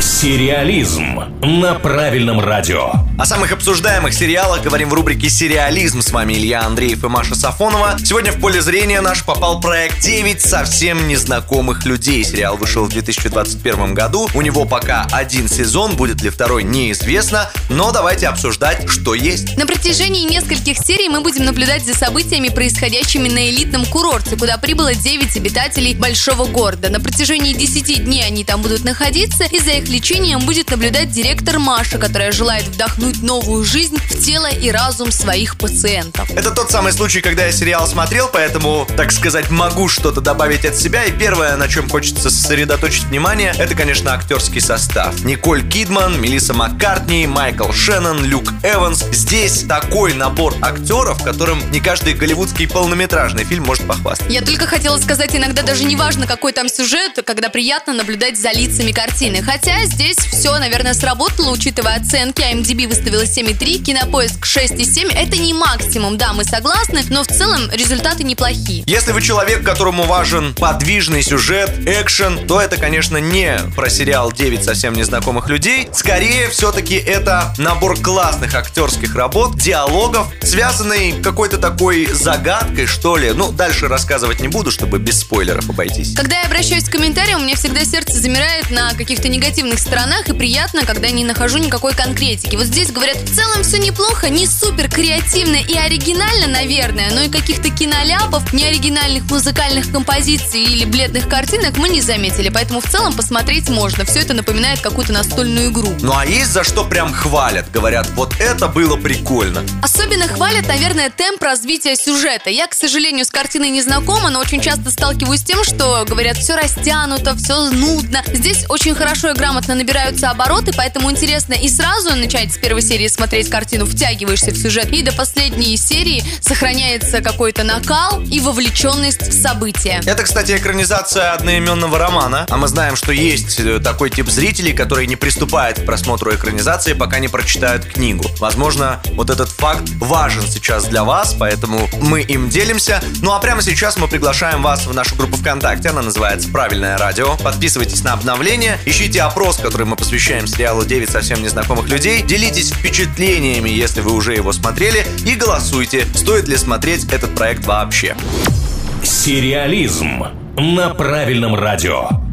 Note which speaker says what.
Speaker 1: Сериализм на правильном радио.
Speaker 2: О самых обсуждаемых сериалах говорим в рубрике «Сериализм». С вами Илья Андреев и Маша Сафонова. Сегодня в поле зрения наш попал проект «9 совсем незнакомых людей». Сериал вышел в 2021 году. У него пока один сезон, будет ли второй, неизвестно. Но давайте обсуждать, что есть.
Speaker 3: На протяжении нескольких серий мы будем наблюдать за событиями, происходящими на элитном курорте, куда прибыло 9 обитателей большого города. На протяжении 10 дней они там будут находиться, и за их лечением будет наблюдать директор Маша, которая желает вдохнуть новую жизнь в тело и разум своих пациентов.
Speaker 2: Это тот самый случай, когда я сериал смотрел, поэтому, так сказать, могу что-то добавить от себя. И первое, на чем хочется сосредоточить внимание, это, конечно, актерский состав. Николь Кидман, Мелисса Маккартни, Майкл Шеннон, Люк Эванс. Здесь такой набор актеров, которым не каждый голливудский полнометражный фильм может похвастаться.
Speaker 3: Я только хотела сказать, иногда даже не важно, какой там сюжет, когда приятно наблюдать за лицами картины. Хотя здесь все, наверное, сработало, учитывая оценки. IMDb выставила 7,3, Кинопоиск 6,7. Это не максимум, да, мы согласны, но в целом результаты неплохие.
Speaker 2: Если вы человек, которому важен подвижный сюжет, экшен, то это, конечно, не про сериал «9 совсем незнакомых людей». Скорее, все-таки это набор классных актерских работ, диалогов, связанный какой-то такой загадкой, что ли. Ну, дальше рассказывать не буду, чтобы без спойлеров обойтись.
Speaker 3: Когда я обращаюсь к комментариям, у меня всегда сердце замирает на каких-то негативных сторонах, и приятно, когда не нахожу никакой конкретики. Вот здесь говорят, в целом все неплохо, не супер креативно и оригинально, наверное, но и каких-то киноляпов, неоригинальных музыкальных композиций или бледных картинок мы не заметили, поэтому в целом посмотреть можно. Все это напоминает какую-то настольную игру.
Speaker 2: Ну а есть за что прям хвалят. Говорят, вот это было прикольно.
Speaker 3: Особенно хвалят, наверное, темп развития сюжета. Я, к сожалению, с картиной не знакома, но очень часто сталкиваюсь с тем, что говорят, все растянуто, все нудно. Здесь очень хорошо и грамотно набираются обороты, поэтому интересно и сразу начать с первой серии смотреть картину, втягиваешься в сюжет, и до последней серии сохраняется какой-то накал и вовлеченность в события.
Speaker 2: Это, кстати, экранизация одноименного романа. А мы знаем, что есть э, такой тип зрителей, которые не приступают к просмотру экранизации, пока не прочитают книгу. Возможно, вот этот факт важен сейчас для вас, поэтому мы им делимся. Ну а прямо сейчас мы приглашаем вас в нашу группу ВКонтакте. Она называется «Правильное радио». Подписывайтесь на обновления, ищите опрос, который мы посвящаем сериалу «9 совсем незнакомых людей». Делитесь впечатлениями, если вы уже его смотрели, и голосуйте, стоит ли смотреть этот проект вообще.
Speaker 1: Сериализм на правильном радио.